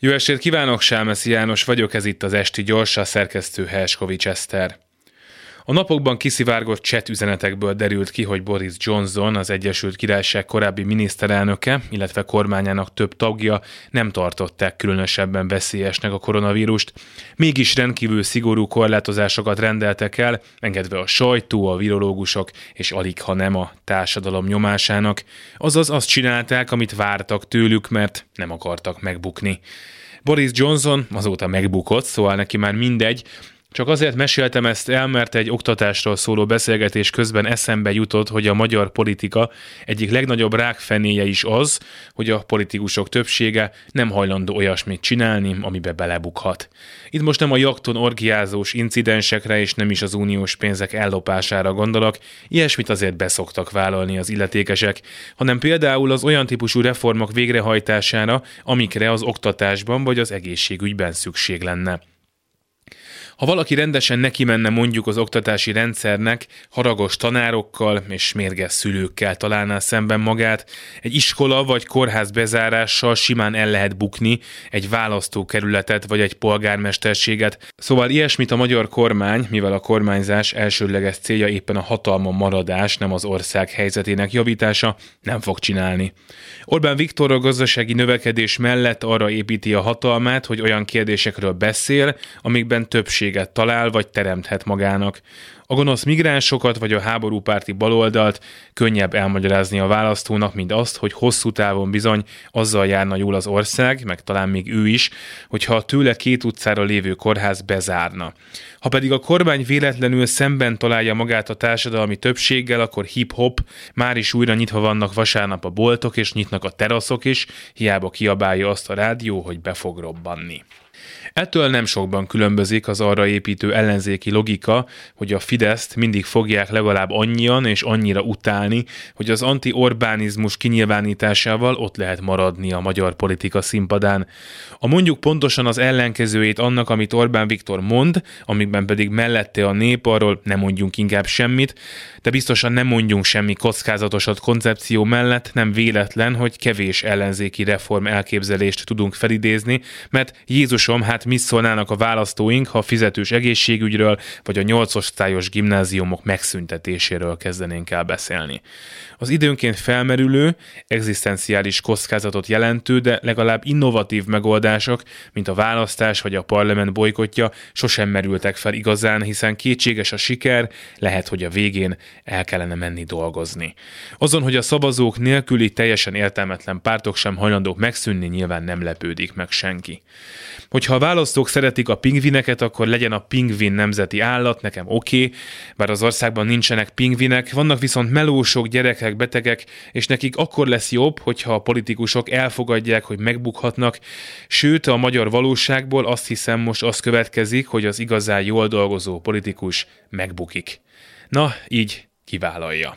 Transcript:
Jó estét kívánok, Sámeszi János vagyok, ez itt az Esti Gyors, a szerkesztő Helskovics Eszter. A napokban kiszivárgott chat üzenetekből derült ki, hogy Boris Johnson, az Egyesült Királyság korábbi miniszterelnöke, illetve kormányának több tagja nem tartották különösebben veszélyesnek a koronavírust. Mégis rendkívül szigorú korlátozásokat rendeltek el, engedve a sajtó, a virológusok és alig ha nem a társadalom nyomásának. Azaz azt csinálták, amit vártak tőlük, mert nem akartak megbukni. Boris Johnson azóta megbukott, szóval neki már mindegy, csak azért meséltem ezt el, mert egy oktatásról szóló beszélgetés közben eszembe jutott, hogy a magyar politika egyik legnagyobb rákfenéje is az, hogy a politikusok többsége nem hajlandó olyasmit csinálni, amibe belebukhat. Itt most nem a jakton orgiázós incidensekre és nem is az uniós pénzek ellopására gondolok, ilyesmit azért beszoktak vállalni az illetékesek, hanem például az olyan típusú reformok végrehajtására, amikre az oktatásban vagy az egészségügyben szükség lenne. Ha valaki rendesen neki menne mondjuk az oktatási rendszernek, haragos tanárokkal és mérges szülőkkel találná szemben magát, egy iskola vagy kórház bezárással simán el lehet bukni egy választókerületet vagy egy polgármesterséget. Szóval ilyesmit a magyar kormány, mivel a kormányzás elsődleges célja éppen a hatalma maradás, nem az ország helyzetének javítása, nem fog csinálni. Orbán Viktor a gazdasági növekedés mellett arra építi a hatalmát, hogy olyan kérdésekről beszél, amikben többség többséget talál vagy teremthet magának. A gonosz migránsokat vagy a háborúpárti baloldalt könnyebb elmagyarázni a választónak, mint azt, hogy hosszú távon bizony azzal járna jól az ország, meg talán még ő is, hogyha a tőle két utcára lévő kórház bezárna. Ha pedig a kormány véletlenül szemben találja magát a társadalmi többséggel, akkor hip-hop, már is újra nyitva vannak vasárnap a boltok, és nyitnak a teraszok is, hiába kiabálja azt a rádió, hogy be fog robbanni. Ettől nem sokban különbözik az arra építő ellenzéki logika, hogy a Fideszt mindig fogják legalább annyian és annyira utálni, hogy az anti-Orbánizmus kinyilvánításával ott lehet maradni a magyar politika színpadán. A mondjuk pontosan az ellenkezőjét annak, amit Orbán Viktor mond, amikben pedig mellette a nép arról nem mondjunk inkább semmit, de biztosan nem mondjunk semmi kockázatosat koncepció mellett, nem véletlen, hogy kevés ellenzéki reform elképzelést tudunk felidézni, mert Jézusom, hát mit szólnának a választóink, ha a fizetős egészségügyről vagy a nyolcosztályos gimnáziumok megszüntetéséről kezdenénk el beszélni. Az időnként felmerülő, egzisztenciális kockázatot jelentő, de legalább innovatív megoldások, mint a választás vagy a parlament bolykotja, sosem merültek fel igazán, hiszen kétséges a siker, lehet, hogy a végén el kellene menni dolgozni. Azon, hogy a szavazók nélküli teljesen értelmetlen pártok sem hajlandók megszűnni, nyilván nem lepődik meg senki. Hogyha a választók szeretik a pingvineket, akkor legyen a pingvin nemzeti állat, nekem oké, okay, bár az országban nincsenek pingvinek, vannak viszont melósok, gyerekek, betegek, és nekik akkor lesz jobb, hogyha a politikusok elfogadják, hogy megbukhatnak, sőt a magyar valóságból azt hiszem most az következik, hogy az igazán jól dolgozó politikus megbukik. Na, így kivállalja.